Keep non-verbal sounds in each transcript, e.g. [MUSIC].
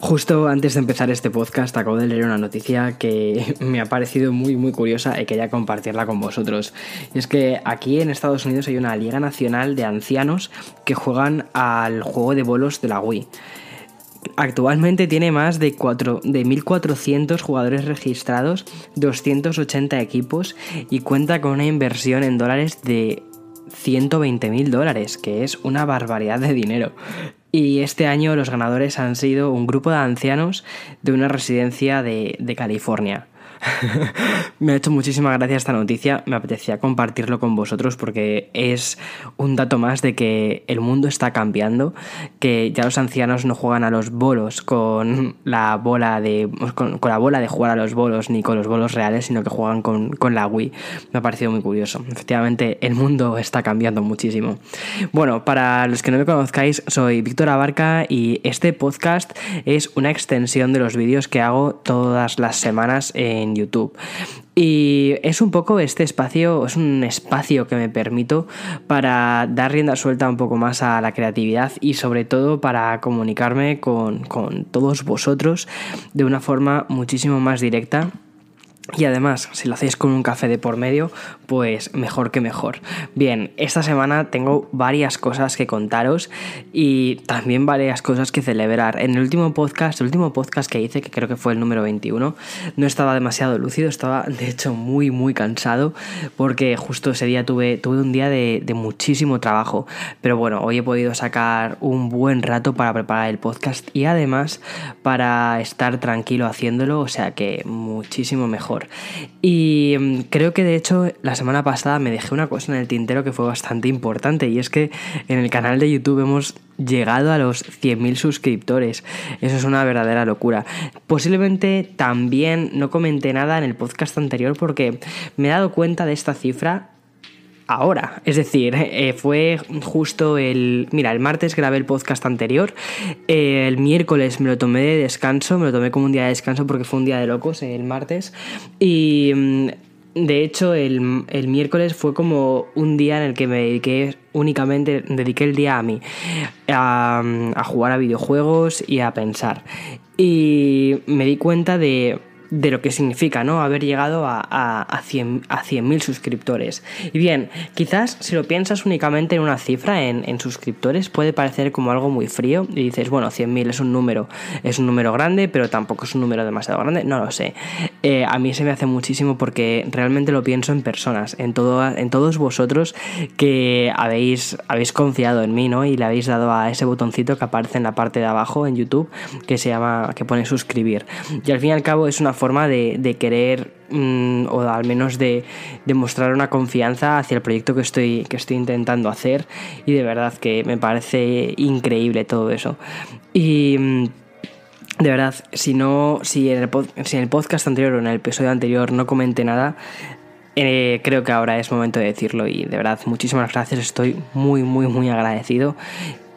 Justo antes de empezar este podcast acabo de leer una noticia que [LAUGHS] me ha parecido muy muy curiosa y quería compartirla con vosotros. Y es que aquí en Estados Unidos hay una Liga Nacional de Ancianos que juegan al juego de bolos de la Wii. Actualmente tiene más de, 4, de 1.400 jugadores registrados, 280 equipos y cuenta con una inversión en dólares de 120.000 dólares, que es una barbaridad de dinero. Y este año los ganadores han sido un grupo de ancianos de una residencia de, de California. [LAUGHS] me ha hecho muchísima gracia esta noticia, me apetecía compartirlo con vosotros porque es un dato más de que el mundo está cambiando, que ya los ancianos no juegan a los bolos con la bola de con, la bola de jugar a los bolos ni con los bolos reales, sino que juegan con, con la Wii. Me ha parecido muy curioso. Efectivamente, el mundo está cambiando muchísimo. Bueno, para los que no me conozcáis, soy Víctor Abarca y este podcast es una extensión de los vídeos que hago todas las semanas en YouTube. Y es un poco este espacio, es un espacio que me permito para dar rienda suelta un poco más a la creatividad y sobre todo para comunicarme con, con todos vosotros de una forma muchísimo más directa y además, si lo hacéis con un café de por medio, pues mejor que mejor. Bien, esta semana tengo varias cosas que contaros y también varias cosas que celebrar. En el último podcast, el último podcast que hice, que creo que fue el número 21, no estaba demasiado lúcido, estaba de hecho muy, muy cansado porque justo ese día tuve, tuve un día de, de muchísimo trabajo. Pero bueno, hoy he podido sacar un buen rato para preparar el podcast y además para estar tranquilo haciéndolo, o sea que muchísimo mejor. Y mm, creo que de hecho la semana pasada me dejé una cosa en el tintero que fue bastante importante y es que en el canal de YouTube hemos llegado a los 100.000 suscriptores. Eso es una verdadera locura. Posiblemente también no comenté nada en el podcast anterior porque me he dado cuenta de esta cifra ahora. Es decir, eh, fue justo el... Mira, el martes grabé el podcast anterior, eh, el miércoles me lo tomé de descanso, me lo tomé como un día de descanso porque fue un día de locos el martes y... De hecho, el, miércoles fue como un día en el que me dediqué únicamente, dediqué el día a mí, a jugar a videojuegos y a pensar. Y me di cuenta de de lo que significa, ¿no? Haber llegado a, a, a 100.000 suscriptores. Y bien, quizás si lo piensas únicamente en una cifra, en, suscriptores, puede parecer como algo muy frío y dices, bueno, 100.000 es un número, es un número grande, pero tampoco es un número demasiado grande, no lo sé. Eh, a mí se me hace muchísimo porque realmente lo pienso en personas, en, todo, en todos vosotros que habéis, habéis confiado en mí, ¿no? Y le habéis dado a ese botoncito que aparece en la parte de abajo en YouTube que se llama, que pone suscribir. Y al fin y al cabo es una forma de, querer mm, o al menos de, demostrar una confianza hacia el proyecto que estoy, que estoy intentando hacer. Y de verdad que me parece increíble todo eso. Y mm, de verdad, si no, si en, el, si en el podcast anterior o en el episodio anterior no comenté nada, eh, creo que ahora es momento de decirlo. Y de verdad muchísimas gracias, estoy muy muy muy agradecido.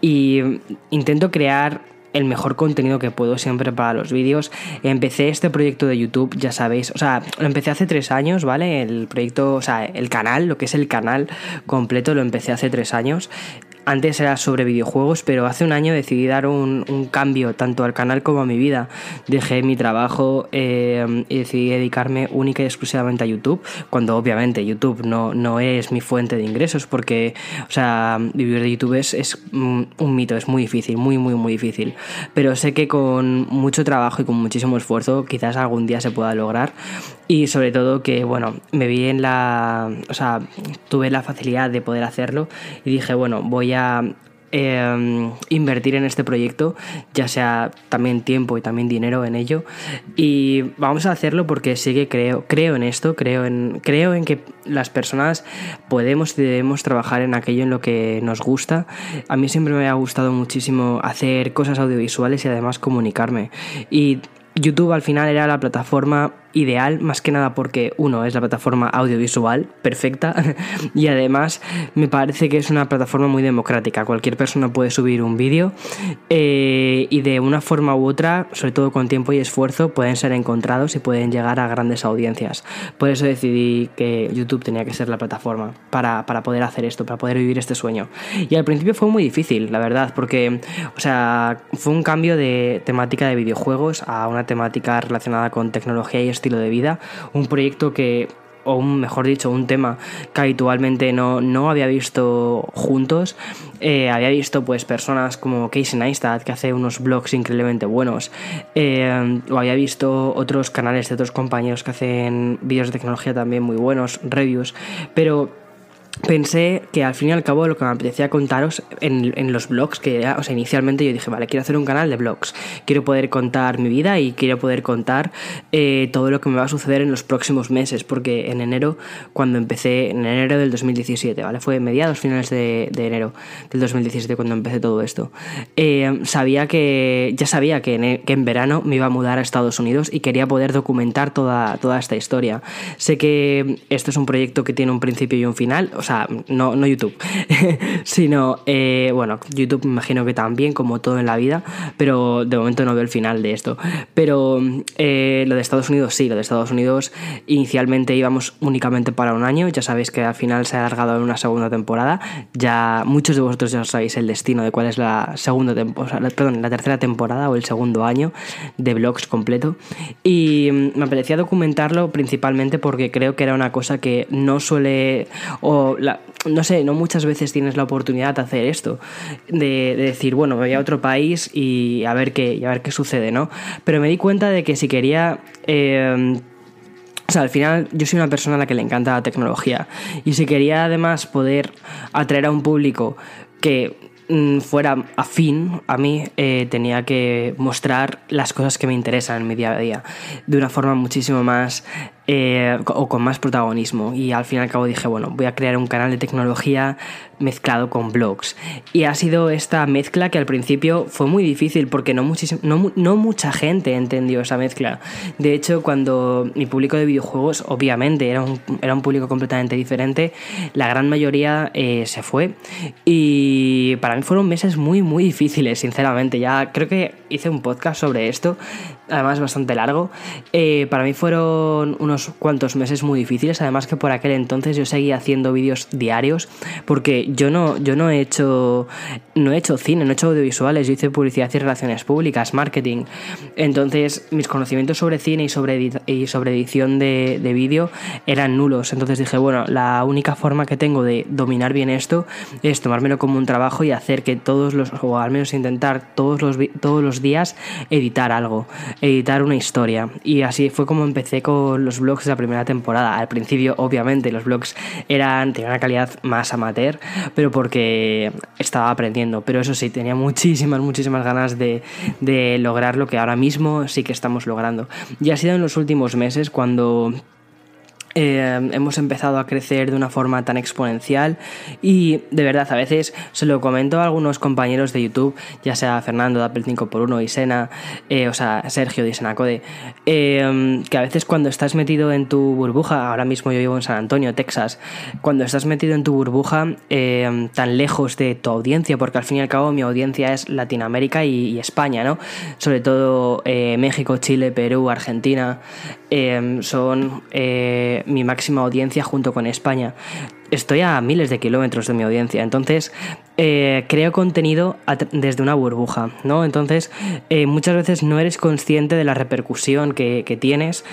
Y mm, intento crear el mejor contenido que puedo siempre para los vídeos. Empecé este proyecto de YouTube, ya sabéis, o sea, lo empecé hace tres años, ¿vale? El proyecto, o sea, el canal, lo que es el canal completo, lo empecé hace tres años antes era sobre videojuegos, pero hace un año decidí dar un, cambio tanto al canal como a mi vida. Dejé mi trabajo eh, y decidí dedicarme única y exclusivamente a YouTube, cuando obviamente YouTube no, no es mi fuente de ingresos, porque, o sea, vivir de YouTube es, es un mito, es muy difícil, muy, muy, muy difícil. Pero sé que con mucho trabajo y con muchísimo esfuerzo quizás algún día se pueda lograr y sobre todo que, bueno, me vi en la, o sea, tuve la facilidad de poder hacerlo y dije, bueno, voy a em, invertir en este proyecto, ya sea también tiempo y también dinero en ello. Y vamos a hacerlo porque sí que creo, creo en esto, creo en, creo en que las personas podemos y debemos trabajar en aquello en lo que nos gusta. A mí siempre me ha gustado muchísimo hacer cosas audiovisuales y además comunicarme. Y YouTube al final era la plataforma ideal más que nada porque uno es la plataforma audiovisual perfecta [LAUGHS] y además me parece que es una plataforma muy democrática. Cualquier persona puede subir un vídeo eh, y de una forma u otra, sobre todo con tiempo y esfuerzo, pueden ser encontrados y pueden llegar a grandes audiencias. Por eso decidí que YouTube tenía que ser la plataforma para, para poder hacer esto, para poder vivir este sueño. Y al principio fue muy difícil, la verdad, porque, o sea, fue un cambio de temática de videojuegos a una temática relacionada con tecnología y estilo de vida. Un proyecto que o un, mejor dicho, un tema que habitualmente no, no había visto juntos. Eh, había visto pues personas como Casey Neistat que hace unos blogs increíblemente buenos. Eh, o había visto otros canales de otros compañeros que hacen vídeos de tecnología también muy buenos, reviews. Pero pensé que al fin y al cabo lo que me apetecía contaros en, los blogs, que o sea, inicialmente yo dije, vale, quiero hacer un canal de blogs, quiero poder contar mi vida y quiero poder contar eh, todo lo que me va a suceder en los próximos meses, porque en enero, cuando empecé, en enero del 2017, ¿vale? Fue mediados, finales de, enero del 2017 cuando empecé todo esto, eh, sabía que, ya sabía que en, que en, verano me iba a mudar a Estados Unidos y quería poder documentar toda, toda esta historia. Sé que esto es un proyecto que tiene un principio y un final, o sea, no, no YouTube, [LAUGHS] sino, eh, bueno, YouTube me imagino que también, como todo en la vida, pero de momento no veo el final de esto. Pero eh, lo de Estados Unidos sí, lo de Estados Unidos inicialmente íbamos únicamente para un año, ya sabéis que al final se ha alargado en una segunda temporada, ya muchos de vosotros ya sabéis el destino de cuál es la segunda temporada, perdón, la tercera temporada o el segundo año de vlogs completo. Y mm, me apetecía documentarlo principalmente porque creo que era una cosa que no suele, no sé, no muchas veces tienes la oportunidad de hacer esto, de, decir, bueno, voy a otro país y a ver qué, a ver qué sucede, ¿no? Pero me di cuenta de que si quería... Eh, o sea, al final yo soy una persona a la que le encanta la tecnología y si quería además poder atraer a un público que mm, fuera afín a mí, eh, tenía que mostrar las cosas que me interesan en mi día a día de una forma muchísimo más eh, o con más protagonismo. Y al fin y al cabo dije, bueno, voy a crear un canal de tecnología mezclado con blogs. Y ha sido esta mezcla que al principio fue muy difícil porque no, no, no, mucha gente entendió esa mezcla. De hecho, cuando mi público de videojuegos, obviamente, era un, era un público completamente diferente, la gran mayoría eh, se fue. Y para mí fueron meses muy, muy difíciles, sinceramente. Ya creo que hice un podcast sobre esto, además bastante largo. Eh, para mí fueron unos cuantos meses muy difíciles, además que por aquel entonces yo seguía haciendo vídeos diarios, porque yo no, yo no he hecho no he hecho cine, no he hecho audiovisuales, yo hice publicidad y relaciones públicas, marketing. Entonces, mis conocimientos sobre cine y sobre, y sobre edición de, de vídeo eran nulos. Entonces dije, bueno, la única forma que tengo de dominar bien esto es tomármelo como un trabajo y hacer que todos los, o al menos intentar todos los, todos los días editar algo, editar una historia. Y así fue como empecé con los blogs de la primera temporada. Al principio, obviamente, los blogs eran, tenían una calidad más amateur, pero porque estaba aprendiendo. Pero eso sí, tenía muchísimas, muchísimas ganas de, de lograr lo que ahora mismo sí que estamos logrando. Y ha sido en los últimos meses cuando eh, hemos empezado a crecer de una forma tan exponencial y de verdad a veces se lo comento a algunos compañeros de YouTube, ya sea Fernando de Apple 5x1 y Sena, eh, o sea Sergio de Senacode, eh, que a veces cuando estás metido en tu burbuja, ahora mismo yo vivo en San Antonio, Texas, cuando estás metido en tu burbuja tan lejos de tu audiencia, porque al fin y al cabo mi audiencia es Latinoamérica y, España, ¿no? Sobre todo México, Chile, Perú, Argentina, son mi máxima audiencia junto con España. Estoy a miles de kilómetros de mi audiencia, entonces eh, creo contenido desde una burbuja, ¿no? Entonces eh, muchas veces no eres consciente de la repercusión que, tienes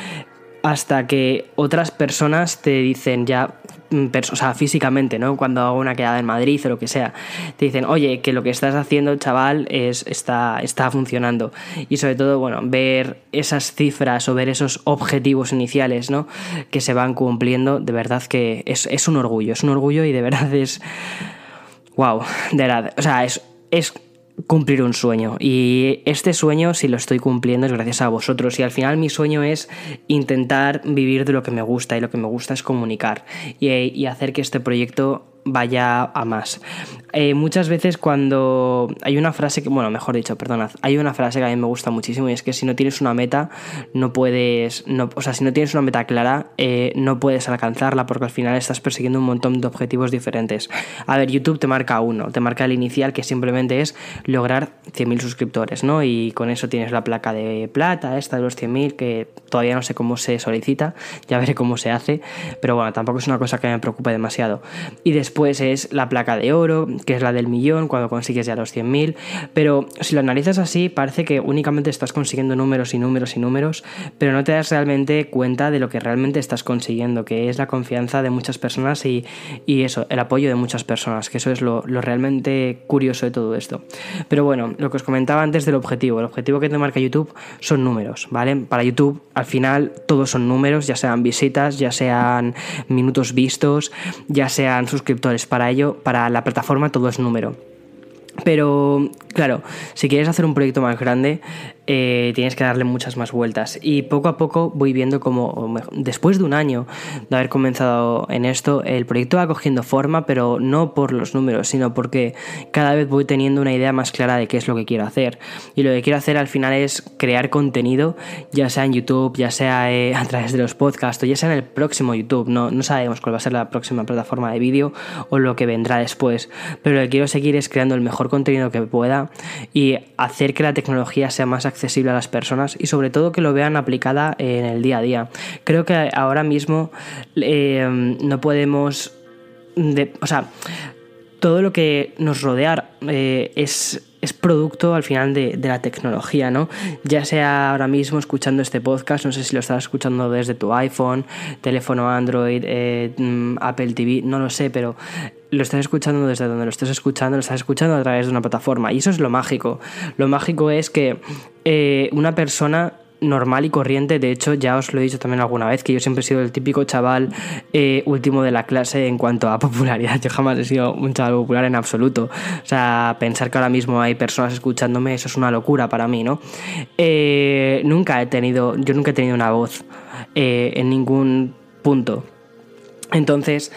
hasta que otras personas te dicen ya, o sea, físicamente, ¿no? Cuando hago una quedada en Madrid o lo que sea, te dicen, oye, que lo que estás haciendo, chaval, es, está, está funcionando. Y sobre todo, bueno, ver esas cifras o ver esos objetivos iniciales, ¿no? Que se van cumpliendo, de verdad que es, es un orgullo, es un orgullo y de verdad es... Wow, de verdad, o sea, es, es cumplir un sueño. Y este sueño, si lo estoy cumpliendo, es gracias a vosotros. Y al final mi sueño es intentar vivir de lo que me gusta. Y lo que me gusta es comunicar. Y, hacer que este proyecto vaya a más. Eh, muchas veces cuando hay una frase que, bueno, mejor dicho, perdonad, hay una frase que a mí me gusta muchísimo y es que si no tienes una meta, no puedes, no, o sea, si no tienes una meta clara, eh, no puedes alcanzarla porque al final estás persiguiendo un montón de objetivos diferentes. A ver, YouTube te marca uno, te marca el inicial que simplemente es lograr 100.000 suscriptores, ¿no? Y con eso tienes la placa de plata, esta de los 100.000, que todavía no sé cómo se solicita, ya veré cómo se hace, pero bueno, tampoco es una cosa que me preocupe demasiado. Y después es la placa de oro, que es la del millón, cuando consigues ya los 100.000, pero si lo analizas así, parece que únicamente estás consiguiendo números y números y números, pero no te das realmente cuenta de lo que realmente estás consiguiendo, que es la confianza de muchas personas y, eso, el apoyo de muchas personas, que eso es lo, lo realmente curioso de todo esto. Pero bueno, lo que os comentaba antes del objetivo, el objetivo que te marca YouTube son números, ¿vale? Para YouTube, al final, todos son números, ya sean visitas, ya sean minutos vistos, ya sean suscriptores. Para ello, para la plataforma, todo es número. Pero, claro, si quieres hacer un proyecto más grande, eh, tienes que darle muchas más vueltas. Y poco a poco voy viendo como, después de un año de haber comenzado en esto, el proyecto va cogiendo forma, pero no por los números, sino porque cada vez voy teniendo una idea más clara de qué es lo que quiero hacer. Y lo que quiero hacer al final es crear contenido, ya sea en YouTube, ya sea eh, [LAUGHS] a través de los podcasts, o ya sea en el próximo YouTube. No, no sabemos cuál va a ser la próxima plataforma de vídeo o lo que vendrá después. Pero lo que quiero seguir es creando el mejor contenido que pueda y hacer que la tecnología sea más accesible accesible a las personas y sobre todo que lo vean aplicada en el día a día. Creo que ahora mismo eh, no podemos... o sea, todo lo que nos rodea eh, es es producto al final de, la tecnología, ¿no? Ya sea ahora mismo escuchando este podcast, no sé si lo estás escuchando desde tu iPhone, teléfono Android, eh, mm, Apple TV, no lo sé, pero lo estás escuchando desde donde lo estés escuchando, lo estás escuchando a través de una plataforma. Y eso es lo mágico. Lo mágico es que eh, una persona normal y corriente. De hecho, ya os lo he dicho también alguna vez, que yo siempre he sido el típico chaval eh, último de la clase en cuanto a [LAUGHS] popularidad. Yo jamás he sido un chaval popular en absoluto. O sea, pensar que ahora mismo hay personas escuchándome, eso es una locura para mí, ¿no? Eh, nunca he tenido, yo nunca he tenido una voz en ningún punto. Entonces,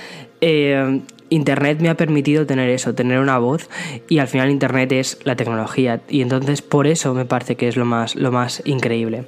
Internet me ha permitido tener eso, tener una voz y al final Internet es la tecnología y entonces por eso me parece que es lo más, lo más increíble.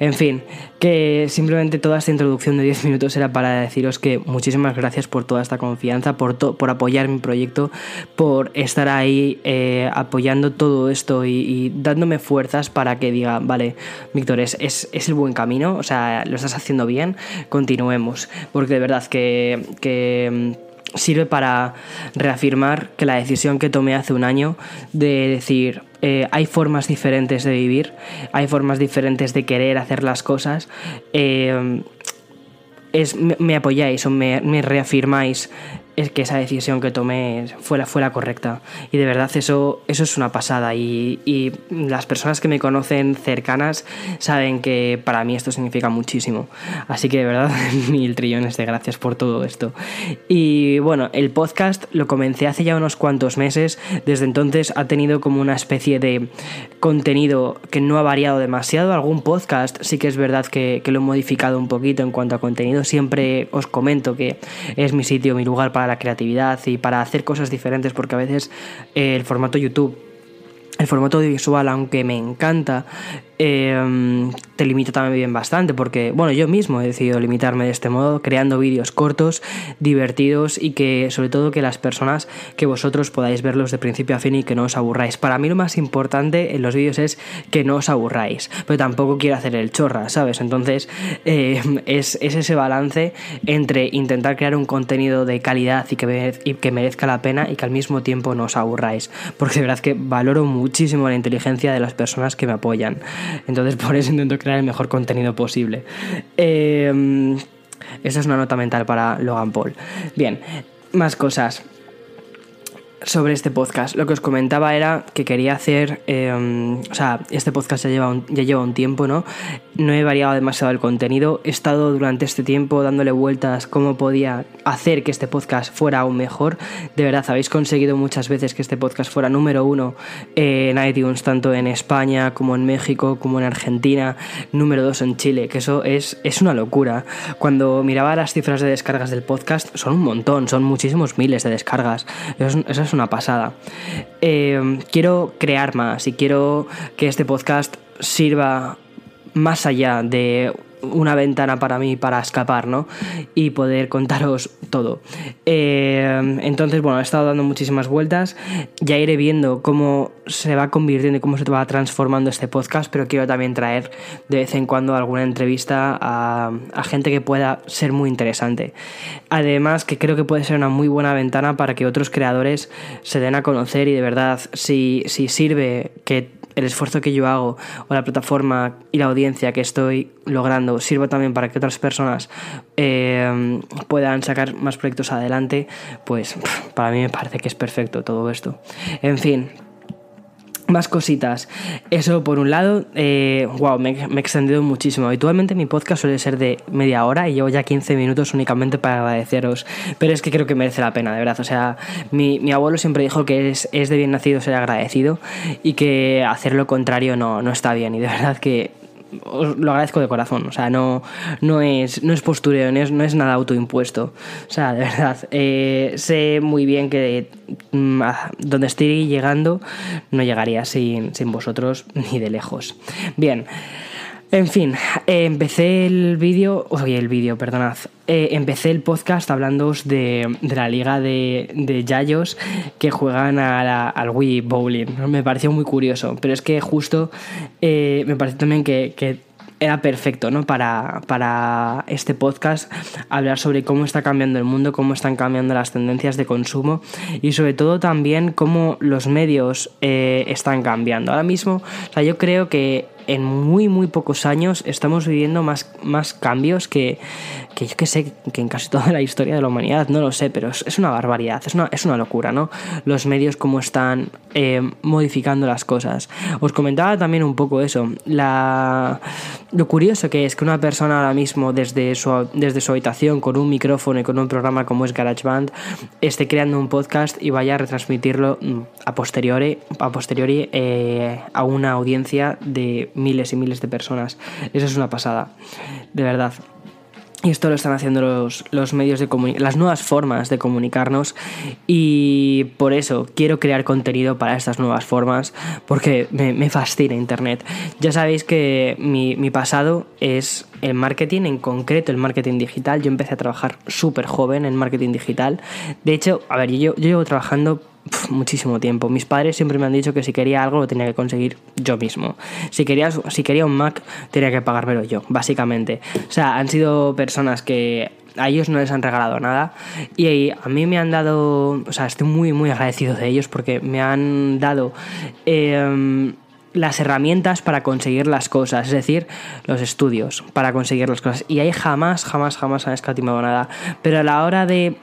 En fin, que simplemente toda esta introducción de 10 minutos era para deciros que muchísimas gracias por toda esta confianza, por, por apoyar mi proyecto, por estar ahí eh, apoyando todo esto y, dándome fuerzas para que diga, vale, Víctor, es, es, es, el buen camino, o sea, lo estás haciendo bien, continuemos, porque de verdad que... que sirve para reafirmar que la decisión que tomé hace un año de decir eh, hay formas diferentes de vivir, hay formas diferentes de querer hacer las cosas, eh, es, me, apoyáis o me, me reafirmáis es que esa decisión que tomé fue la, fue la correcta. Y de verdad eso, eso es una pasada. Y, y, las personas que me conocen cercanas saben que para mí esto significa muchísimo. Así que de verdad, [LAUGHS] mil trillones de gracias por todo esto. Y bueno, el podcast lo comencé hace ya unos cuantos meses. Desde entonces ha tenido como una especie de contenido que no ha variado demasiado. Algún podcast sí que es verdad que, que lo he modificado un poquito en cuanto a contenido. Siempre os comento que es mi sitio, mi lugar para la creatividad y para hacer cosas diferentes, porque a veces eh, el formato YouTube el formato audiovisual, aunque me encanta, eh, te limita también bastante porque, bueno, yo mismo he decidido limitarme de este modo, creando vídeos cortos, divertidos y que sobre todo que las personas, que vosotros podáis verlos de principio a fin y que no os aburráis. Para mí lo más importante en los vídeos es que no os aburráis, pero tampoco quiero hacer el chorra, ¿sabes? Entonces eh, es, ese balance entre intentar crear un contenido de calidad y que, y que merezca la pena y que al mismo tiempo no os aburráis, porque de verdad que valoro muchísimo la inteligencia de las personas que me apoyan. Entonces por eso intento crear el mejor contenido posible. Eh, esa es una nota mental para Logan Paul. Bien, más cosas. sobre este podcast. Lo que os comentaba era que quería hacer, em, o sea, este podcast ya lleva, ya lleva un tiempo, ¿no? No he variado demasiado el contenido. He estado durante este tiempo dándole vueltas cómo podía hacer que este podcast fuera aún mejor. De verdad, habéis conseguido muchas veces que este podcast fuera número uno en iTunes, tanto en España como en México, como en Argentina, número dos en Chile, que eso es, es una locura. Cuando miraba las cifras de descargas del podcast, son un montón, son muchísimos miles de descargas. Eso es, una pasada. Eh, quiero crear más y quiero que este podcast sirva más allá de una ventana para mí para escapar, ¿no? Y poder contaros todo. Eh, entonces, bueno, he estado dando muchísimas vueltas. Ya iré viendo cómo se va convirtiendo y cómo se va transformando este podcast, pero quiero también traer de vez en cuando alguna entrevista a, gente que pueda ser muy interesante. Además, que creo que puede ser una muy buena ventana para que otros creadores se den a conocer y de verdad, si, si sirve que el esfuerzo que yo hago o la plataforma y la audiencia que estoy logrando sirva también para que otras personas eh, puedan sacar más proyectos adelante, pues para mí me parece que es perfecto todo esto. En fin, más cositas. Eso por un lado, eh, wow, me, he extendido muchísimo. Habitualmente mi podcast suele ser de media hora y llevo ya 15 minutos únicamente para agradeceros. Pero es que creo que merece la pena, de verdad. O sea, mi, mi abuelo siempre dijo que es, es, de bien nacido ser agradecido y que hacer lo contrario no, no está bien. Y de verdad que os lo agradezco de corazón. O sea, no, no, es, no es postureo, no es, no es nada autoimpuesto. O sea, de verdad, eh, sé muy bien que mm, donde estoy llegando no llegaría sin, sin vosotros ni de lejos. Bien. En fin, eh, empecé el vídeo, oye, el vídeo, perdonad. Eh, empecé el podcast hablando de, de, la liga de, de Yayos que juegan al Wii Bowling. Me pareció muy curioso, pero es que justo eh, me parece también que, que era perfecto ¿no? para, para este podcast hablar sobre cómo está cambiando el mundo, cómo están cambiando las tendencias de consumo y sobre todo también cómo los medios están cambiando. Ahora mismo, o sea, yo creo que en muy, muy pocos años estamos viviendo más, más cambios que, que yo que sé, que en casi toda la historia de la humanidad, no lo sé, pero es, una barbaridad, es una, es una locura, ¿no? Los medios cómo están eh, modificando las cosas. Os comentaba también un poco eso, lo curioso que es que una persona ahora mismo desde su, desde su habitación con un micrófono y con un programa como es GarageBand esté creando un podcast y vaya a retransmitirlo mm, a posteriori, a, posteriori eh, a una audiencia de miles y miles de personas. Eso es una pasada, de verdad. Y esto lo están haciendo los, los medios de comunicación, las nuevas formas de comunicarnos y por eso quiero crear contenido para estas nuevas formas porque me, fascina Internet. Ya sabéis que mi, mi, pasado es el marketing, en concreto el marketing digital. Yo empecé a trabajar súper joven en marketing digital. De hecho, a ver, yo, yo llevo trabajando muchísimo tiempo. Mis padres siempre me han dicho que si quería algo lo tenía que conseguir yo mismo. Si quería, si quería un Mac, tenía que pagármelo yo, básicamente. O sea, han sido personas que a ellos no les han regalado nada y a mí me han dado, o sea, estoy muy, muy agradecido de ellos porque me han dado... Em, las herramientas para conseguir las cosas, es decir, los estudios para conseguir las cosas. Y ahí jamás, jamás, jamás han escatimado nada. Pero a la hora de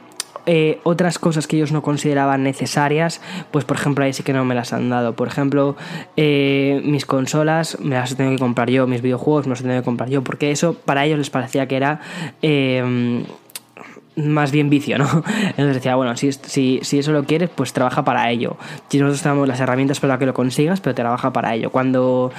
eh, otras cosas que ellos no consideraban necesarias, pues por ejemplo ahí sí que no me las han dado. Por ejemplo, eh, mis consolas me las he tenido que comprar yo, mis videojuegos me los he tenido que comprar yo, porque eso para ellos les parecía que era... Eh, más bien vicio, ¿no? [LAUGHS] Entonces decía, bueno, si, si, si, eso lo quieres, pues trabaja para ello. Si nosotros tenemos las herramientas para que lo consigas, pero trabaja para ello. Cuando,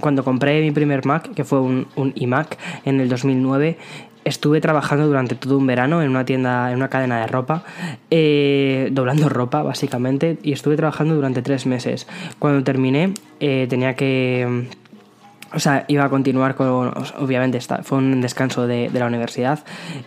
cuando compré mi primer Mac, que fue un, un iMac en el 2009, estuve trabajando durante todo un verano en una tienda, en una cadena de ropa, eh, doblando ropa básicamente, y estuve trabajando durante tres meses. Cuando terminé eh, tenía que... O sea, iba a continuar con, obviamente fue un descanso de, de, la universidad,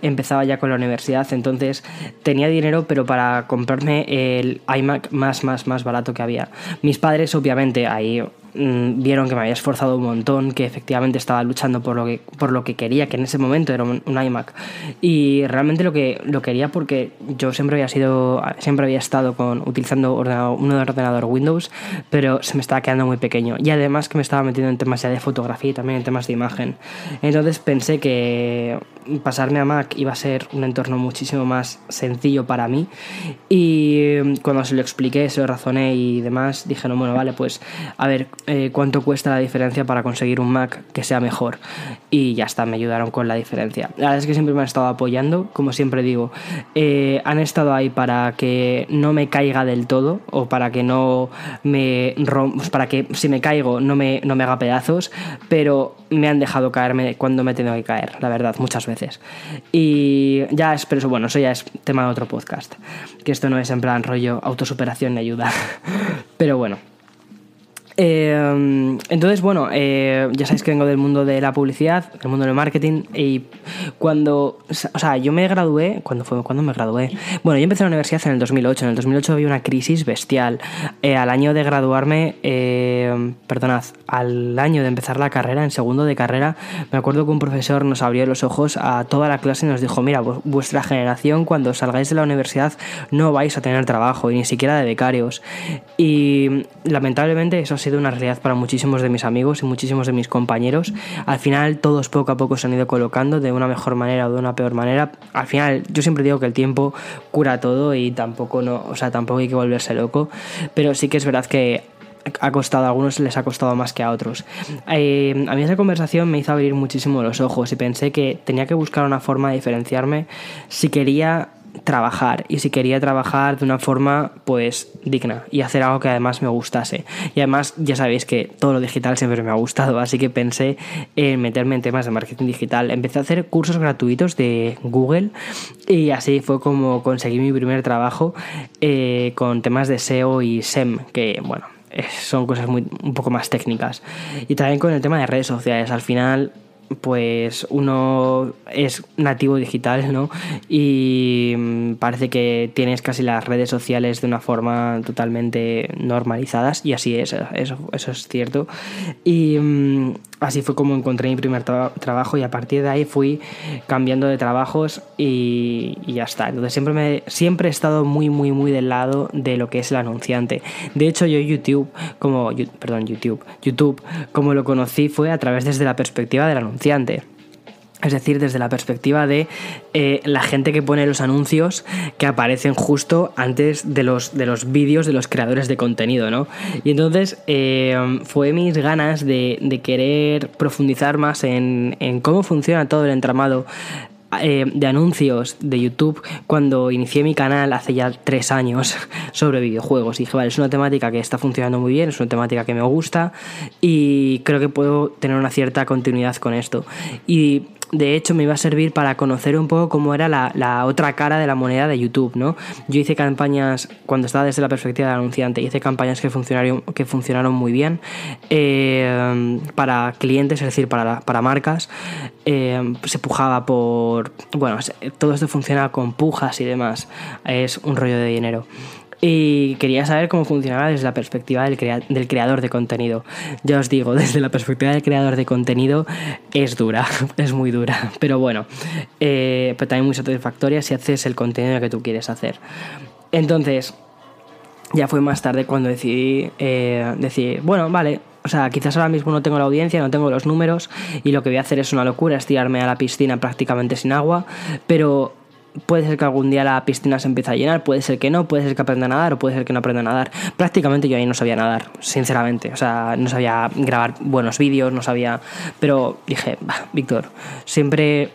empezaba ya con la universidad, entonces tenía dinero pero para comprarme el iMac más, más, más barato que había. Mis padres obviamente ahí mm, vieron que me había esforzado un montón, que efectivamente estaba luchando por lo que, por lo que quería, que en ese momento era un, iMac. Y realmente lo que lo quería porque yo siempre había sido, siempre había estado con, utilizando ordenador, un ordenador Windows, pero se me estaba quedando muy pequeño. Y además que me estaba metiendo en temas ya de fotografía y también en temas de imagen. Entonces pensé que pasarme a Mac iba a ser un entorno muchísimo más sencillo para mí. Y cuando se lo expliqué, se lo razoné y demás, dije, no, bueno, vale, pues a ver eh, cuánto cuesta la diferencia para conseguir un Mac que sea mejor. Y ya está, me ayudaron con la diferencia. La verdad es que siempre me han estado apoyando, como siempre digo, eh, han estado ahí para que no me caiga del todo o para que no me pues para que si me caigo no me, no me haga pedazos, pero me han dejado caerme cuando me he tenido que caer, la verdad, muchas veces. Y ya es, pero eso, bueno, eso ya es tema de otro podcast, que esto no es en plan rollo autosuperación y ayuda. [LAUGHS] pero bueno. Eh, entonces, bueno, eh, ya sabéis que vengo del mundo de la publicidad, del mundo del marketing, y cuando, o sea, yo me gradué, ¿cuándo fue? ¿Cuándo me gradué? Bueno, yo empecé la universidad en el 2008, en el 2008 había una crisis bestial. Eh, al año de graduarme, perdonad, al año de empezar la carrera, en segundo de carrera, me acuerdo que un profesor nos abrió los ojos a toda la clase y nos dijo, mira, vuestra generación cuando salgáis de la universidad no vais a tener trabajo, y ni siquiera de becarios. Y lamentablemente eso sido una realidad para muchísimos de mis amigos y muchísimos de mis compañeros. Al final todos poco a poco se han ido colocando de una mejor manera o de una peor manera. Al final yo siempre digo que el tiempo cura todo y tampoco no, o sea, tampoco hay que volverse loco, pero sí que es verdad que ha costado, a algunos les ha costado más que a otros. Eh, a mí esa conversación me hizo abrir muchísimo los ojos y pensé que tenía que buscar una forma de diferenciarme si quería trabajar. Y si quería trabajar de una forma pues digna y hacer algo que además me gustase. Y además ya sabéis que todo lo digital siempre me ha gustado así que pensé en meterme en temas de marketing digital. Empecé a hacer cursos gratuitos de Google y así fue como conseguí mi primer trabajo eh, con temas de SEO y SEM que bueno son cosas muy, un poco más técnicas. Y también con el tema de redes sociales. Al final pues uno es nativo digital, ¿no? Y mm, parece que tienes casi las redes sociales de una forma totalmente normalizadas y así es, eso, eso es cierto. Y mm, así fue como encontré mi primer trabajo y a partir de ahí fui cambiando de trabajos y, ya está. Entonces siempre, me, siempre he estado muy, muy, muy del lado de lo que es el anunciante. De hecho yo YouTube, como, perdón, YouTube, YouTube, como lo conocí fue a través desde la perspectiva del anunciante. Es decir, desde la perspectiva de eh, la gente que pone los anuncios que aparecen justo antes de los, de los vídeos de los creadores de contenido, ¿no? Y entonces eh, fue mis ganas de, querer profundizar más en, cómo funciona todo el entramado eh, de anuncios de YouTube cuando inicié mi canal hace ya tres años [LAUGHS] sobre videojuegos. Y dije, vale, es una temática que está funcionando muy bien, es una temática que me gusta y creo que puedo tener una cierta continuidad con esto. Y de hecho me iba a servir para conocer un poco cómo era la, otra cara de la moneda de YouTube, ¿no? Yo hice campañas, cuando estaba desde la perspectiva del anunciante, hice campañas que funcionaron, que funcionaron muy bien eh, para clientes, es decir, para, para marcas. Eh, se pujaba por... Bueno, todo esto funciona con pujas y demás. Es un rollo de dinero y quería saber cómo funcionaba desde la perspectiva del, del, creador de contenido. Ya os digo, desde la perspectiva del creador de contenido es dura, [LAUGHS] es muy dura, pero bueno, eh, pero también muy satisfactoria si haces el contenido que tú quieres hacer. Entonces, ya fue más tarde cuando decidí eh, decir, bueno, vale, o sea, quizás ahora mismo no tengo la audiencia, no tengo los números y lo que voy a hacer es una locura, es tirarme a la piscina prácticamente sin agua, pero Puede ser que algún día la piscina se empiece a llenar, puede ser que no, puede ser que aprenda a nadar o puede ser que no aprenda a nadar. Prácticamente yo ahí no sabía nadar, sinceramente. O sea, no sabía grabar buenos vídeos, no sabía... Pero dije, Víctor, siempre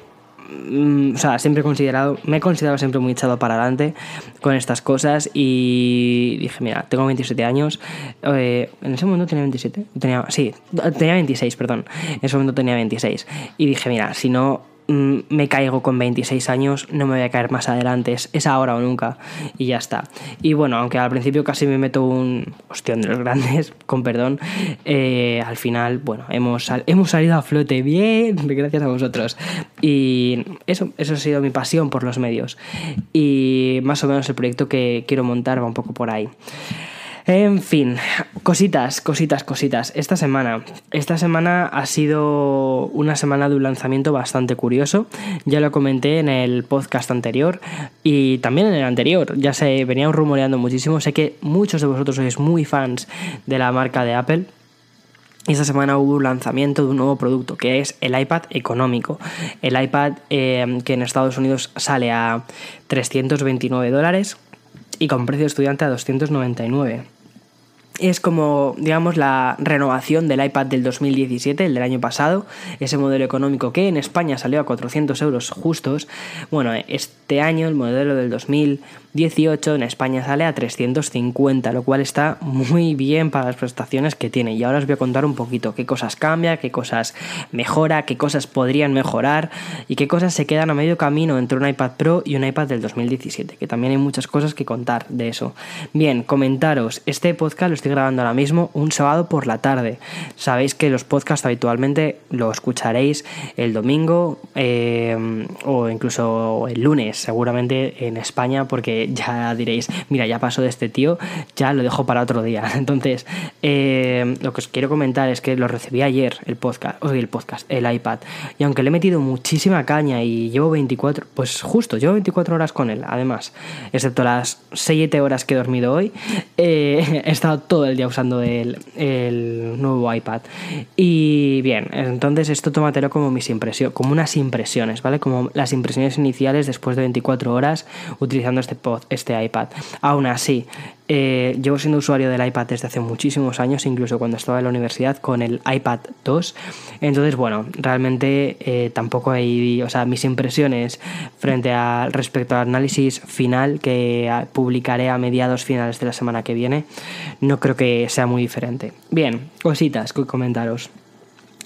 mm, o sea, siempre he considerado, me he considerado siempre muy echado para adelante con estas cosas y dije, mira, tengo 27 años, eh, en ese momento tenía 27, tenía, sí, tenía 26, perdón, en ese momento tenía 26 y dije, mira, si no me caigo con 26 años, no me voy a caer más adelante, es, ahora o nunca, y ya está. Y bueno, aunque al principio casi me meto un hostión de los [LAUGHS] grandes, con perdón, eh, al final, bueno, hemos, hemos salido a flote bien, [LAUGHS] gracias a vosotros. Y eso, eso ha sido mi pasión por los medios. Y más o menos el proyecto que quiero montar va un poco por ahí. En fin, cositas, cositas, cositas. Esta semana, esta semana ha sido una semana de un lanzamiento bastante curioso. Ya lo comenté en el podcast anterior y también en el anterior. Ya se venían rumoreando muchísimo. Sé que muchos de vosotros sois muy fans de la marca de Apple. Y esta semana hubo un lanzamiento de un nuevo producto que es el iPad económico. El iPad eh, que en Estados Unidos sale a 329 dólares y con precio estudiante a 299 es como, digamos, la renovación del iPad del 2017, el del año pasado, ese modelo económico que en España salió a 400 euros justos. Bueno, este año el modelo del 2018 en España sale a 350, lo cual está muy bien para las prestaciones que tiene. Y ahora os voy a contar un poquito qué cosas cambia, qué cosas mejora, qué cosas podrían mejorar y qué cosas se quedan a medio camino entre un iPad Pro y un iPad del 2017, que también hay muchas cosas que contar de eso. Bien, comentaros, este podcast lo estoy grabando ahora mismo un sábado por la tarde. Sabéis que los podcasts habitualmente lo escucharéis el domingo eh, o incluso el lunes, seguramente en España, porque ya diréis, mira, ya pasó de este tío, ya lo dejo para otro día. [LAUGHS] Entonces, eh, lo que os quiero comentar es que lo recibí ayer, el podcast, o el podcast, el iPad, y aunque le he metido muchísima caña y llevo 24, pues justo, llevo 24 horas con él, además, excepto las 7 horas que he dormido hoy, eh, [LAUGHS] he estado todo el día usando el, el, nuevo iPad. Y bien, entonces esto tómatelo como mis impresiones, como unas impresiones, ¿vale? Como las impresiones iniciales después de 24 horas utilizando este, pod, este iPad. Aún así, eh, llevo siendo usuario del iPad desde hace muchísimos años, incluso cuando estaba en la universidad con el iPad 2. Entonces, bueno, realmente eh, tampoco hay, o sea, mis impresiones frente a respecto al análisis final que publicaré a mediados finales de la semana que viene, no creo que sea muy diferente. Bien, cositas que comentaros.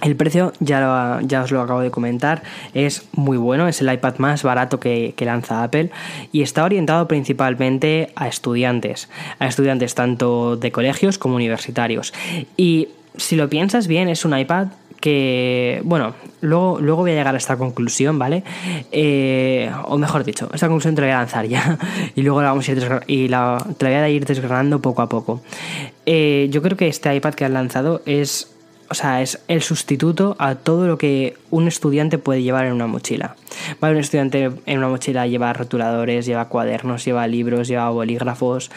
El precio, ya, ya os lo acabo de comentar, es muy bueno, es el iPad más barato que, lanza Apple y está orientado principalmente a estudiantes, a estudiantes tanto de colegios como universitarios. Y si lo piensas bien, es un iPad que, bueno, luego, luego voy a llegar a esta conclusión, ¿vale? Eh, o mejor dicho, esta conclusión te la voy a lanzar ya [LAUGHS] y luego la vamos a ir y la, te la voy a ir desgranando poco a poco. Eh, yo creo que este iPad que han lanzado es o sea, es el sustituto a todo lo que un estudiante puede llevar en una mochila. Vale, un estudiante en una mochila lleva rotuladores, lleva cuadernos, lleva libros, lleva bolígrafos,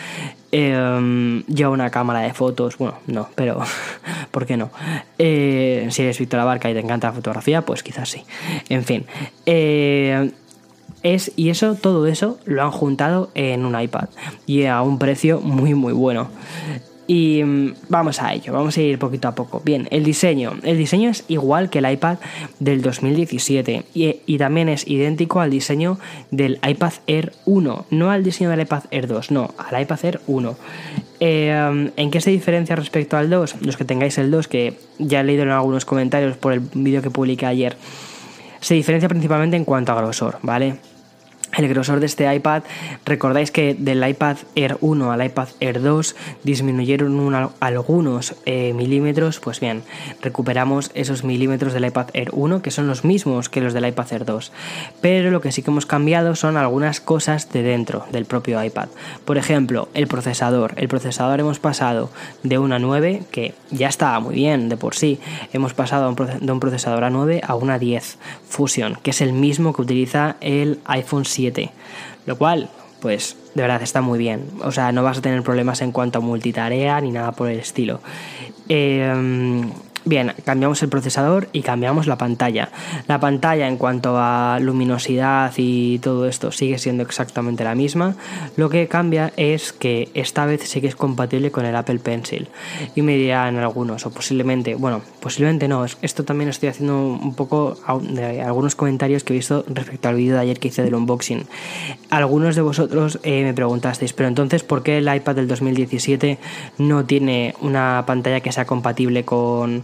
em, lleva una cámara de fotos. Bueno, no, pero [LAUGHS] ¿por qué no? Eh, si eres Víctor Abarca y te encanta la fotografía, pues quizás sí. En fin. Eh, es, y eso, todo eso lo han juntado en un iPad y a un precio muy muy bueno. Y mm, vamos a ello, vamos a ir poquito a poco. Bien, el diseño. El diseño es igual que el iPad del 2017 y, y, también es idéntico al diseño del iPad Air 1, no al diseño del iPad Air 2, no, al iPad Air 1. Eh, ¿En qué se diferencia respecto al 2? Los que tengáis el 2, que ya he leído en algunos comentarios por el vídeo que publiqué ayer, se diferencia principalmente en cuanto a grosor, ¿vale? El grosor de este iPad. Recordáis que del iPad Air 1 al iPad Air 2 disminuyeron algunos eh, milímetros. Pues bien, recuperamos esos milímetros del iPad Air 1 que son los mismos que los del iPad Air 2. Pero lo que sí que hemos cambiado son algunas cosas de dentro del propio iPad. Por ejemplo, el procesador. El procesador hemos pasado de una 9, que ya estaba muy bien de por sí. Hemos pasado de un procesador a 9 a una 10 Fusion, que es el mismo que utiliza el iPhone 7 lo cual, pues de verdad está muy bien. O sea, no vas a tener problemas en cuanto a multitarea ni nada por el estilo. Eh, Bien, cambiamos el procesador y cambiamos la pantalla. La pantalla en cuanto a luminosidad y todo esto sigue siendo exactamente la misma. Lo que cambia es que esta vez sí que es compatible con el Apple Pencil. Y me dirán algunos, o posiblemente, bueno, posiblemente no. Esto también estoy haciendo un poco de algunos comentarios que he visto respecto al vídeo de ayer que hice del unboxing. Algunos de vosotros eh, me preguntasteis, pero entonces, ¿por qué el iPad del 2017 no tiene una pantalla que sea compatible con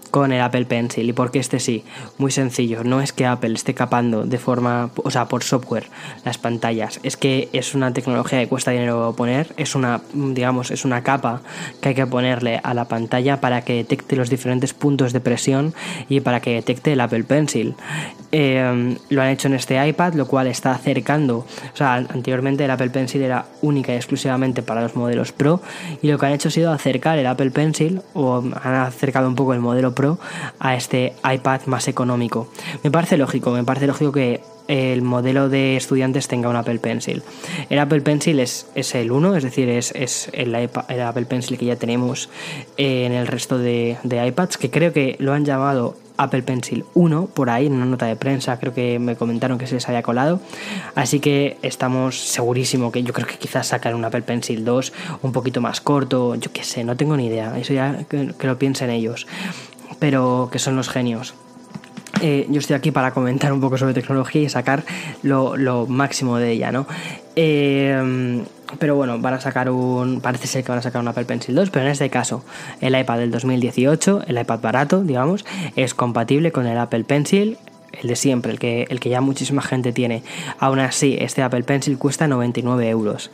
con el Apple Pencil. ¿Y por qué este sí? Muy sencillo. No es que Apple esté capando de forma, o sea, por software las pantallas. Es que es una tecnología que cuesta dinero poner. Es una, digamos, es una capa que hay que ponerle a la pantalla para que detecte los diferentes puntos de presión y para que detecte el Apple Pencil. Eh, lo han hecho en este iPad, lo cual está acercando, o sea, anteriormente el Apple Pencil era única y exclusivamente para los modelos Pro y lo que han hecho ha sido acercar el Apple Pencil o han acercado un poco el modelo Pro a este iPad más económico. Me parece lógico, me parece lógico que el modelo de estudiantes tenga un Apple Pencil. El Apple Pencil es, es el 1, es decir, es, es el, Apple Pencil que ya tenemos en el resto de, de iPads, que creo que lo han llamado Apple Pencil 1 por ahí en una nota de prensa creo que me comentaron que se les había colado así que estamos segurísimo que yo creo que quizás sacar un Apple Pencil 2 un poquito más corto yo qué sé no tengo ni idea eso ya que, lo piensen ellos pero que son los genios eh, yo estoy aquí para comentar un poco sobre tecnología y sacar lo, lo máximo de ella, ¿no? Eh, pero bueno, van a sacar un. Parece ser que van a sacar un Apple Pencil 2, pero en este caso, el iPad del 2018, el iPad barato, digamos, es compatible con el Apple Pencil, el de siempre, el que, el que ya muchísima gente tiene. Aún así, este Apple Pencil cuesta 99 euros.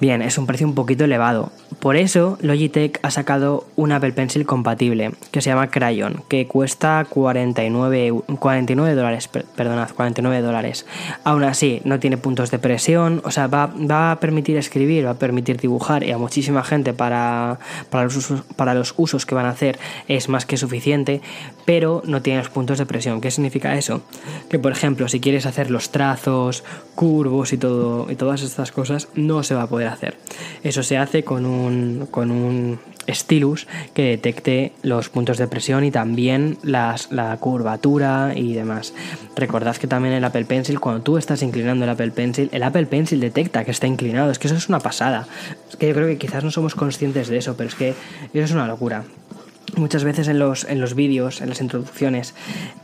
Bien, es un precio un poquito elevado. Por eso Logitech ha sacado un Apple Pencil compatible que se llama Crayon, que cuesta 49, 49 dólares, perdonad, 49 dólares. Aún así, no tiene puntos de presión, o sea, va, va, a permitir escribir, va a permitir dibujar y a muchísima gente para, para, los usos, para los usos que van a hacer es más que suficiente, pero no tiene los puntos de presión. ¿Qué significa eso? Que por ejemplo, si quieres hacer los trazos, curvos y, todo, y todas estas cosas, no se va a poder hacer. Eso se hace con un, con un stylus que detecte los puntos de presión y también las, la curvatura y demás. Recordad que también el Apple Pencil, cuando tú estás inclinando el Apple Pencil, el Apple Pencil detecta que está inclinado. Es que eso es una pasada. Es que yo creo que quizás no somos conscientes de eso, pero es que eso es una locura. Muchas veces en los, en los vídeos, en las introducciones,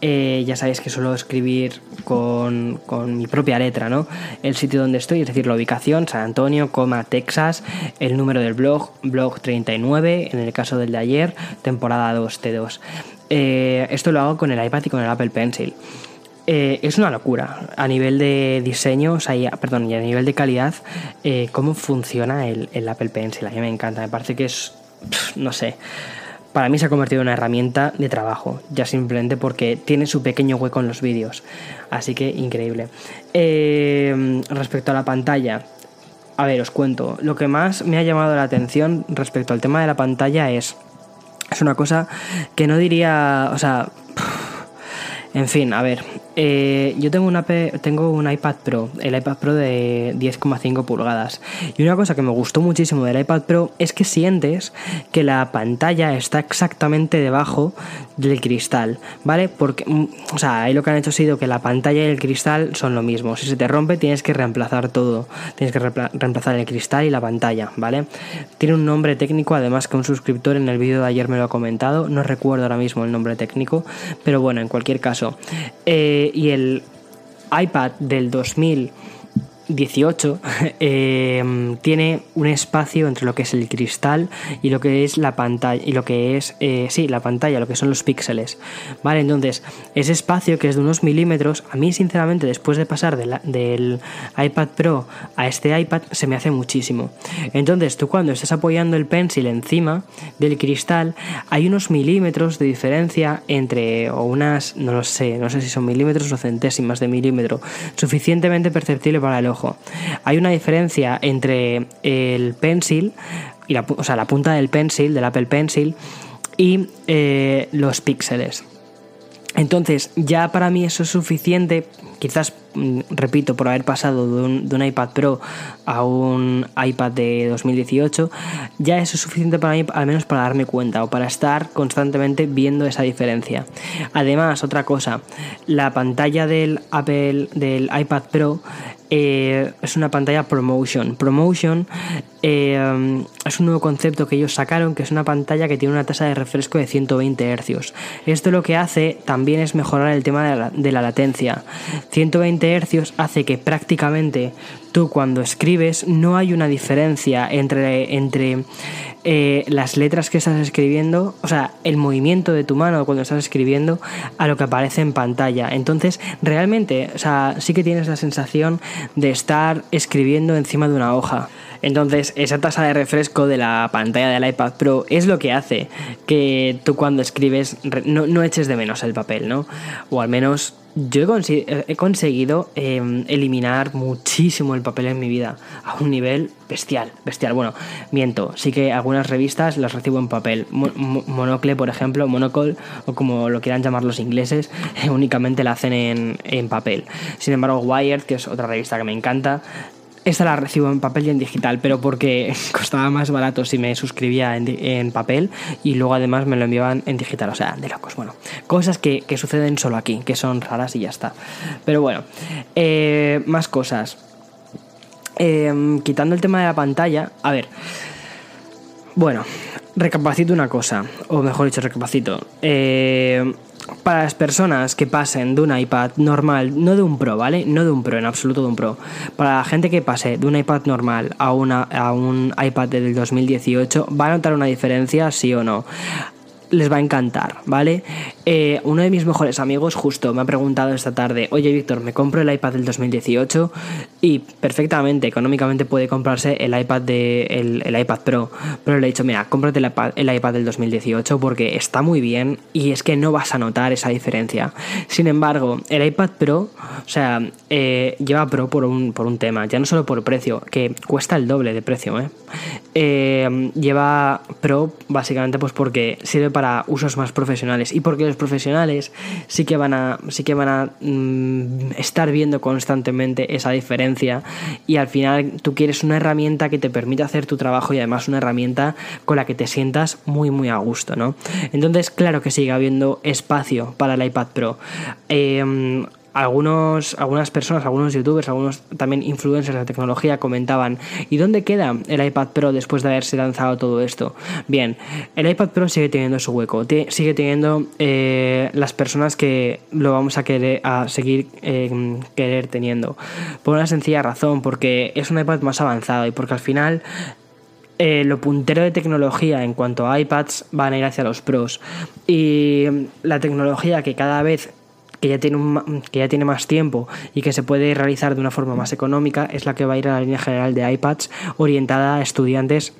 eh, ya sabéis que suelo escribir con, con, mi propia letra, ¿no? El sitio donde estoy, es decir, la ubicación, San Antonio, coma, Texas, el número del blog, blog 39, en el caso del de ayer, temporada 2, T2. Eh, esto lo hago con el iPad y con el Apple Pencil. Eh, es una locura a nivel de diseño, o sea, perdón, y a nivel de calidad, cómo funciona el, el Apple Pencil. A mí me encanta, me parece que es, no sé para mí se ha convertido en una herramienta de trabajo, ya simplemente porque tiene su pequeño hueco en los vídeos. Así que increíble. Eh, respecto a la pantalla, a ver, os cuento. Lo que más me ha llamado la atención respecto al tema de la pantalla es. Es una cosa que no diría. O sea. En fin, a ver, eh, yo tengo, una, tengo un iPad Pro, el iPad Pro de 10,5 pulgadas. Y una cosa que me gustó muchísimo del iPad Pro es que sientes que la pantalla está exactamente debajo del cristal, ¿vale? Porque, mm, o sea, ahí lo que han hecho ha sido que la pantalla y el cristal son lo mismo. Si se te rompe, tienes que reemplazar todo. Tienes que reemplazar el cristal y la pantalla, ¿vale? Tiene un nombre técnico, además que un suscriptor en el vídeo de ayer me lo ha comentado. No recuerdo ahora mismo el nombre técnico, pero bueno, en cualquier caso. Eh, y el iPad del 2000 18 [LAUGHS] em, tiene un espacio entre lo que es el cristal y lo que es la pantalla y lo que es eh, sí la pantalla lo que son los píxeles vale entonces ese espacio que es de unos milímetros a mí sinceramente después de pasar del iPad Pro a este iPad se me hace muchísimo. Entonces tú cuando estás apoyando el pencil encima del cristal hay unos milímetros de diferencia entre o unas no lo sé no sé si son milímetros o centésimas de milímetro suficientemente perceptible para el hay una diferencia entre el pencil, y la, o sea, la punta del pencil, del Apple Pencil, y eh, los píxeles. Entonces, ya para mí eso es suficiente, quizás, mm, repito, por haber pasado de un, iPad Pro a un iPad de 2018, ya eso es suficiente para mí, al menos para darme cuenta o para estar constantemente viendo esa diferencia. Además, otra cosa, la pantalla del Apple, del iPad Pro, eh, es una pantalla ProMotion. ProMotion eh, es un nuevo concepto que ellos sacaron, que es una pantalla que tiene una tasa de refresco de 120 Hz. Esto lo que hace también es mejorar el tema de la, de la latencia. 120 Hz hace que prácticamente tú cuando escribes no hay una diferencia entre, entre eh, las letras que estás escribiendo, o sea, el movimiento de tu mano cuando estás escribiendo a lo que aparece en pantalla. Entonces, realmente, o sea, sí que tienes la sensación de estar escribiendo encima de una hoja. Entonces, esa tasa de refresco de la pantalla del iPad Pro es lo que hace que tú cuando escribes no, no eches de menos el papel, ¿no? O al menos yo he, conseguido em, eliminar muchísimo el papel en mi vida a un nivel bestial, bestial. Bueno, miento, sí que algunas revistas las recibo en papel. Monocle, por ejemplo, Monocol, o como lo quieran llamar los ingleses, [LAUGHS] únicamente la hacen en, en papel. Sin embargo, Wired, que es otra revista que me encanta, esta la recibo en papel y en digital, pero porque [LAUGHS] costaba más barato si me suscribía en, papel y luego además me lo enviaban en digital. O sea, de locos. Bueno, cosas que, suceden solo aquí, que son raras y ya está. Pero bueno, eh, más cosas. Em, quitando el tema de la pantalla, a ver. Bueno, recapacito una cosa, o mejor dicho, recapacito. Eh, para las personas que pasen de un iPad normal, no de un Pro, ¿vale? No de un Pro, en absoluto de un Pro. Para la gente que pase de un iPad normal a, una, a un iPad del 2018, ¿va a notar una diferencia, sí o no? Les va a encantar, ¿vale? Eh, uno de mis mejores amigos justo me ha preguntado esta tarde, oye Víctor, me compro el iPad del 2018 y perfectamente, económicamente puede comprarse el iPad, de, el, iPad Pro, pero le he dicho, mira, cómprate el iPad, el iPad del 2018 porque está muy bien y es que no vas a notar esa diferencia. Sin embargo, el iPad Pro, o sea, eh, lleva Pro por un, por un tema, ya no solo por precio, que cuesta el doble de precio, ¿eh? Eh lleva Pro básicamente pues porque sirve para usos más profesionales y porque los profesionales sí que van a, sí que van a mm, estar viendo constantemente esa diferencia y al final tú quieres una herramienta que te permita hacer tu trabajo y además una herramienta con la que te sientas muy muy a gusto, ¿no? Entonces claro que sigue habiendo espacio para el iPad Pro. Eh, algunos, algunas personas, algunos youtubers, algunos también influencers de tecnología comentaban, ¿y dónde queda el iPad Pro después de haberse lanzado todo esto? Bien, el iPad Pro sigue teniendo su hueco, sigue teniendo eh, las personas que lo vamos a querer a seguir eh, querer teniendo. Por una sencilla razón, porque es un iPad más avanzado y porque al final eh, lo puntero de tecnología en cuanto a iPads van a ir hacia los pros. Y la tecnología que cada vez que ya, tiene un, que ya tiene más tiempo y que se puede realizar de una forma más económica es la que va a ir a la línea general de iPads orientada a estudiantes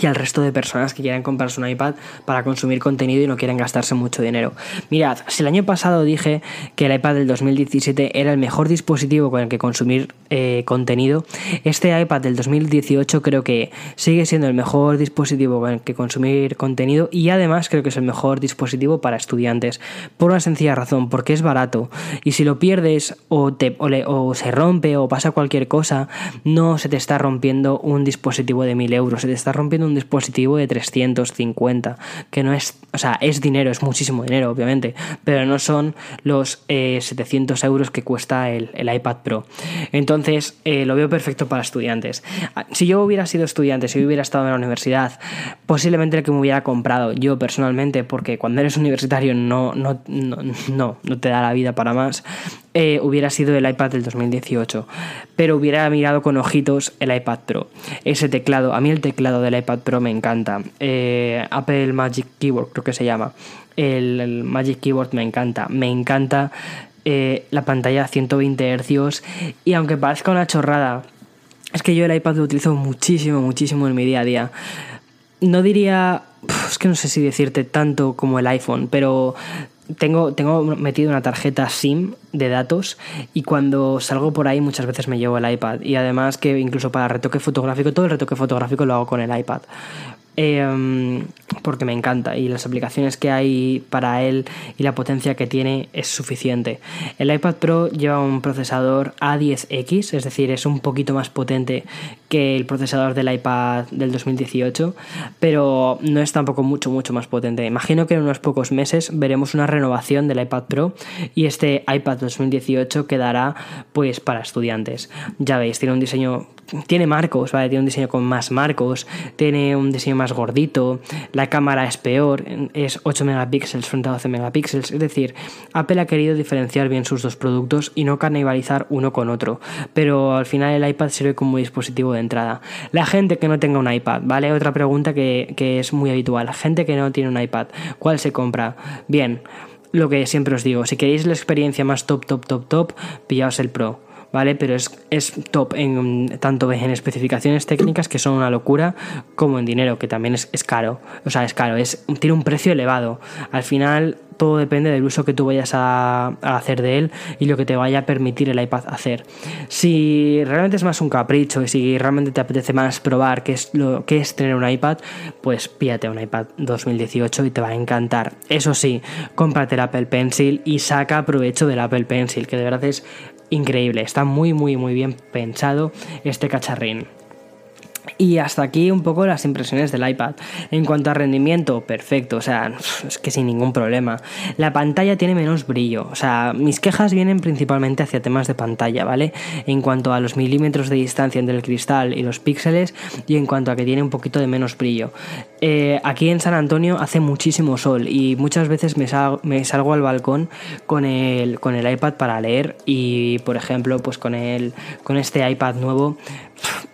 y al resto de personas que quieran comprarse un iPad para consumir contenido y no quieren gastarse mucho dinero. Mirad, si el año pasado dije que el iPad del 2017 era el mejor dispositivo con el que consumir eh, contenido, este iPad del 2018 creo que sigue siendo el mejor dispositivo con el que consumir contenido y además creo que es el mejor dispositivo para estudiantes por una sencilla razón, porque es barato y si lo pierdes o, te, o, se rompe o pasa cualquier cosa, no se te está rompiendo un dispositivo de 1000 euros, se te está rompiendo un dispositivo de 350, que no es, o sea, es dinero, es muchísimo dinero, obviamente, pero no son los 700 eh, euros que cuesta el, iPad Pro. Entonces, eh, lo veo perfecto para estudiantes. Ah, si yo hubiera sido estudiante, si hubiera estado en la universidad, posiblemente el que me hubiera comprado yo personalmente, porque cuando eres universitario no, no, no, no, no te da la vida para más, eh, hubiera sido el iPad del 2018, pero hubiera mirado con ojitos el iPad Pro. Ese teclado, a mí el teclado del iPad Pro me encanta. Eh, Apple Magic Keyboard creo que se llama. El, Magic Keyboard me encanta. Me encanta eh, la pantalla a 120 Hz y aunque parezca una chorrada, es que yo el iPad lo utilizo muchísimo, muchísimo en mi día a día. No diría, es que no sé si decirte tanto como el iPhone, pero tengo, tengo metido una tarjeta SIM de datos y cuando salgo por ahí muchas veces me llevo el iPad y además que incluso para retoque fotográfico, todo el retoque fotográfico lo hago con el iPad. Em, porque me encanta y las aplicaciones que hay para él y la potencia que tiene es suficiente. El iPad Pro lleva un procesador A10X, es decir, es un poquito más potente que el procesador del iPad del 2018, pero no es tampoco mucho, mucho más potente. Imagino que en unos pocos meses veremos una renovación del iPad Pro y este iPad 2018 quedará pues para estudiantes. Ya veis, tiene un diseño tiene marcos, ¿vale? Tiene un diseño con más marcos, tiene un diseño más gordito, la cámara es peor, es 8 megapíxeles frente a 12 megapíxeles, es decir, Apple ha querido diferenciar bien sus dos productos y no canibalizar uno con otro, pero al final el iPad sirve como dispositivo de entrada. La gente que no tenga un iPad, ¿vale? Otra pregunta que, que es muy habitual, la gente que no tiene un iPad, ¿cuál se compra? Bien, lo que siempre os digo, si queréis la experiencia más top, top, top, top, pillaos el Pro ¿vale? Pero es, es top en tanto en especificaciones técnicas que son una locura, como en dinero, que también es, es caro. O sea, es caro, es, tiene un precio elevado. Al final todo depende del uso que tú vayas a, hacer de él y lo que te vaya a permitir el iPad hacer. Si realmente es más un capricho y si realmente te apetece más probar qué es lo que es tener un iPad, pues pídate un iPad 2018 y te va a encantar. Eso sí, cómprate el Apple Pencil y saca provecho del Apple Pencil, que de verdad es increíble. Está muy, muy, muy bien pensado este cacharrín. Y hasta aquí un poco las impresiones del iPad. En cuanto a rendimiento, perfecto, o sea, es que sin ningún problema. La pantalla tiene menos brillo, o sea, mis quejas vienen principalmente hacia temas de pantalla, ¿vale? En cuanto a los milímetros de distancia entre el cristal y los píxeles y en cuanto a que tiene un poquito de menos brillo. Eh, aquí en San Antonio hace muchísimo sol y muchas veces me, salgo al balcón con el, con el iPad para leer y, por ejemplo, pues con, el, con este iPad nuevo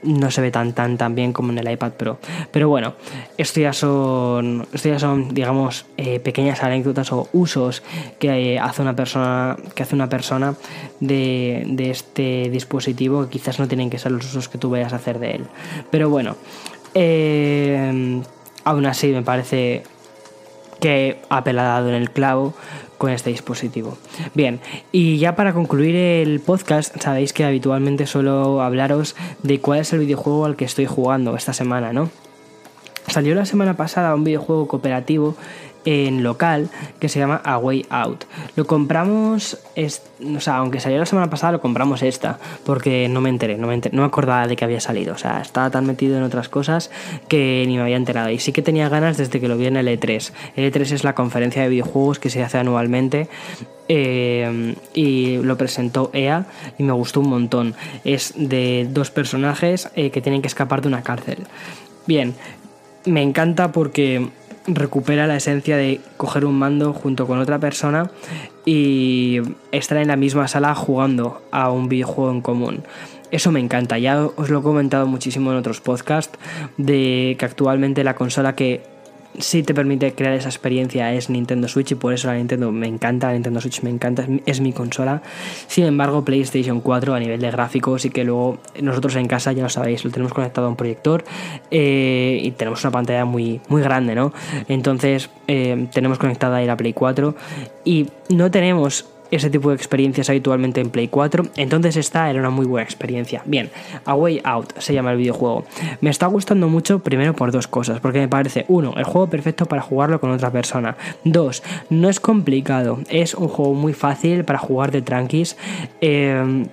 no se ve tan tan tan bien como en el iPad Pro. Pero bueno, esto ya son, esto ya son digamos, eh, pequeñas anécdotas o usos que hace una persona, que hace una persona de, de este dispositivo que quizás no tienen que ser los usos que tú vayas a hacer de él. Pero bueno, eh, aún así me parece que ha dado en el clavo con este dispositivo. Bien, y ya para concluir el podcast, sabéis que habitualmente suelo hablaros de cuál es el videojuego al que estoy jugando esta semana, ¿no? Salió la semana pasada un videojuego cooperativo en local que se llama A Way Out. Lo compramos, o sea, aunque salió la semana pasada, lo compramos esta, porque no me enteré, no me, no me acordaba de que había salido. O sea, estaba tan metido en otras cosas que ni me había enterado. Y sí que tenía ganas desde que lo vi en el E3. El E3 es la conferencia de videojuegos que se hace anualmente eh, y lo presentó EA y me gustó un montón. Es de dos personajes eh, que tienen que escapar de una cárcel. Bien, me encanta porque recupera la esencia de coger un mando junto con otra persona y estar en la misma sala jugando a un videojuego en común. Eso me encanta, ya os lo he comentado muchísimo en otros podcasts, de que actualmente la consola que si te permite crear esa experiencia es Nintendo Switch y por eso la Nintendo me encanta, la Nintendo Switch me encanta, es mi, consola. Sin embargo, PlayStation 4 a nivel de gráficos y que luego nosotros en casa, ya lo sabéis, lo tenemos conectado a un proyector eh, y tenemos una pantalla muy, muy grande, ¿no? Entonces eh, tenemos conectada ahí la Play 4 y no tenemos ese tipo de experiencias habitualmente en Play 4, entonces esta era una muy buena experiencia. Bien, A Way Out se llama el videojuego. Me está gustando mucho primero por dos cosas, porque me parece, uno, el juego perfecto para jugarlo con otra persona. Dos, no es complicado, es un juego muy fácil para jugar de tranquis. Eh,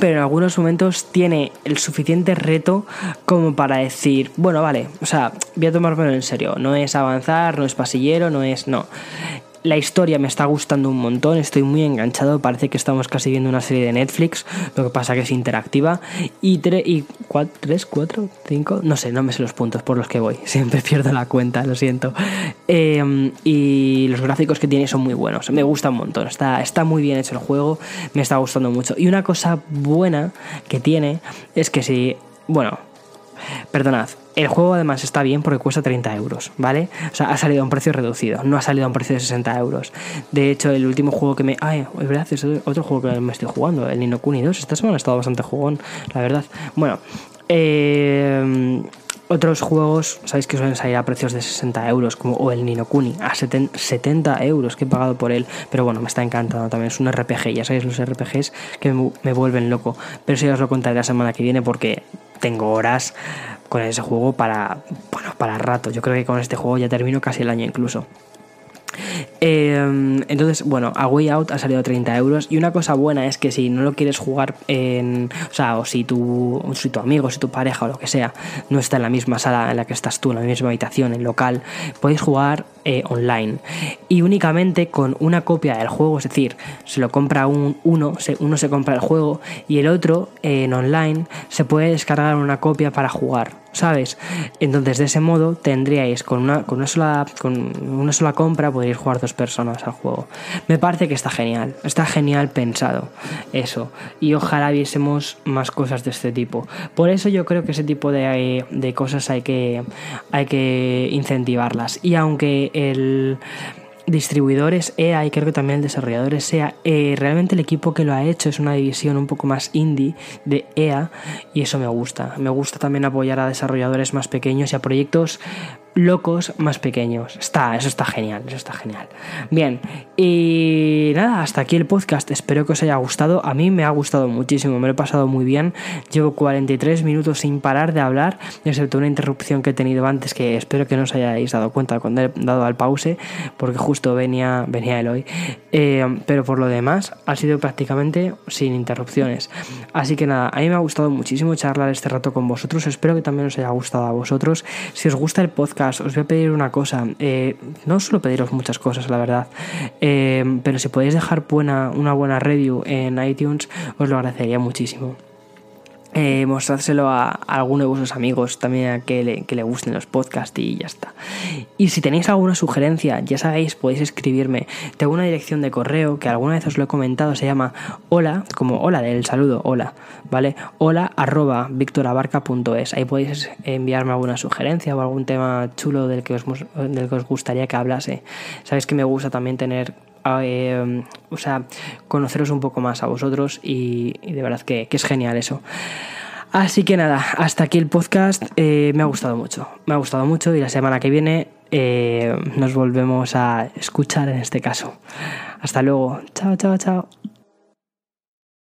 pero en algunos momentos tiene el suficiente reto como para decir, bueno, vale, o sea, voy a tomármelo en serio, no es avanzar, no es pasillero, no es, no. La historia me está gustando un montón, estoy muy enganchado, parece que estamos casi viendo una serie de Netflix, lo que pasa que es interactiva. Y, y 3, 4, 5, no sé, no me sé los puntos por los que voy, [LAUGHS] siempre pierdo la cuenta, lo siento. Em, y los gráficos que tiene son muy buenos, me gusta un montón, está, está muy bien hecho el juego, me está gustando mucho. Y una cosa buena que tiene es que si, bueno, Perdonad, el juego además está bien porque cuesta 30 euros, ¿vale? O sea, ha salido a un precio reducido, no ha salido a un precio de 60 euros. De hecho, el último juego que me... Ay, es verdad, es otro juego que me estoy jugando, el Nino Kuni 2. Esta semana ha estado bastante jugón, la verdad. Bueno, eh... Otros juegos, sabéis que suelen salir a precios de 60 euros, como o el Nino Kuni, a 70 euros que he pagado por él. Pero bueno, me está encantando también. Es un RPG, ya sabéis, los RPGs que me, vuelven loco. Pero eso ya os lo contaré la semana que viene porque tengo horas con ese juego para, bueno, para rato. Yo creo que con este juego ya termino casi el año incluso. Em, entonces, bueno, a Way Out ha salido 30 euros. Y una cosa buena es que si no lo quieres jugar en. O sea, o si tu, si tu amigo, si tu pareja o lo que sea no está en la misma sala en la que estás tú, en la misma habitación, en local, podéis jugar eh, online. Y únicamente con una copia del juego, es decir, se lo compra un, uno, uno se compra el juego y el otro en online se puede descargar una copia para jugar. ¿sabes? Entonces, de ese modo tendríais con una, con una, sola, con una sola compra, podríais jugar dos personas al juego. Me parece que está genial, está genial pensado eso. Y ojalá viésemos más cosas de este tipo. Por eso yo creo que ese tipo de, de cosas hay que, hay que incentivarlas. Y aunque el distribuidores EA y creo que también el desarrollador SEA, eh, realmente el equipo que lo ha hecho es una división un poco más indie de EA y eso me gusta. Me gusta también apoyar a desarrolladores más pequeños y a proyectos locos más pequeños. Está, eso está genial, eso está genial. Bien, y nada, hasta aquí el podcast. Espero que os haya gustado. A mí me ha gustado muchísimo, me lo he pasado muy bien. Llevo 43 minutos sin parar de hablar, excepto una interrupción que he tenido antes que espero que no os hayáis dado cuenta cuando he dado al pause, porque justo venía, venía el hoy. Eh, pero por lo demás, ha sido prácticamente sin interrupciones. Así que nada, a mí me ha gustado muchísimo charlar este rato con vosotros. Espero que también os haya gustado a vosotros. Si os gusta el podcast, os voy a pedir una cosa. Eh, no suelo pediros muchas cosas, la verdad. Eh, pero si podéis dejar buena, una buena review en iTunes, os lo agradecería muchísimo eh, mostrárselo a, alguno de vuestros amigos también a que le, que le gusten los podcasts y ya está. Y si tenéis alguna sugerencia, ya sabéis, podéis escribirme. Tengo una dirección de correo que alguna vez os lo he comentado, se llama hola, como hola del saludo, hola, ¿vale? Hola arroba victorabarca.es. Ahí podéis enviarme alguna sugerencia o algún tema chulo del que os, del que os gustaría que hablase. Sabéis que me gusta también tener eh, o sea, conoceros un poco más a vosotros y, de verdad que, es genial eso. Así que nada, hasta aquí el podcast. Eh, me ha gustado mucho, me ha gustado mucho y la semana que viene eh, nos volvemos a escuchar en este caso. Hasta luego, chao, chao, chao.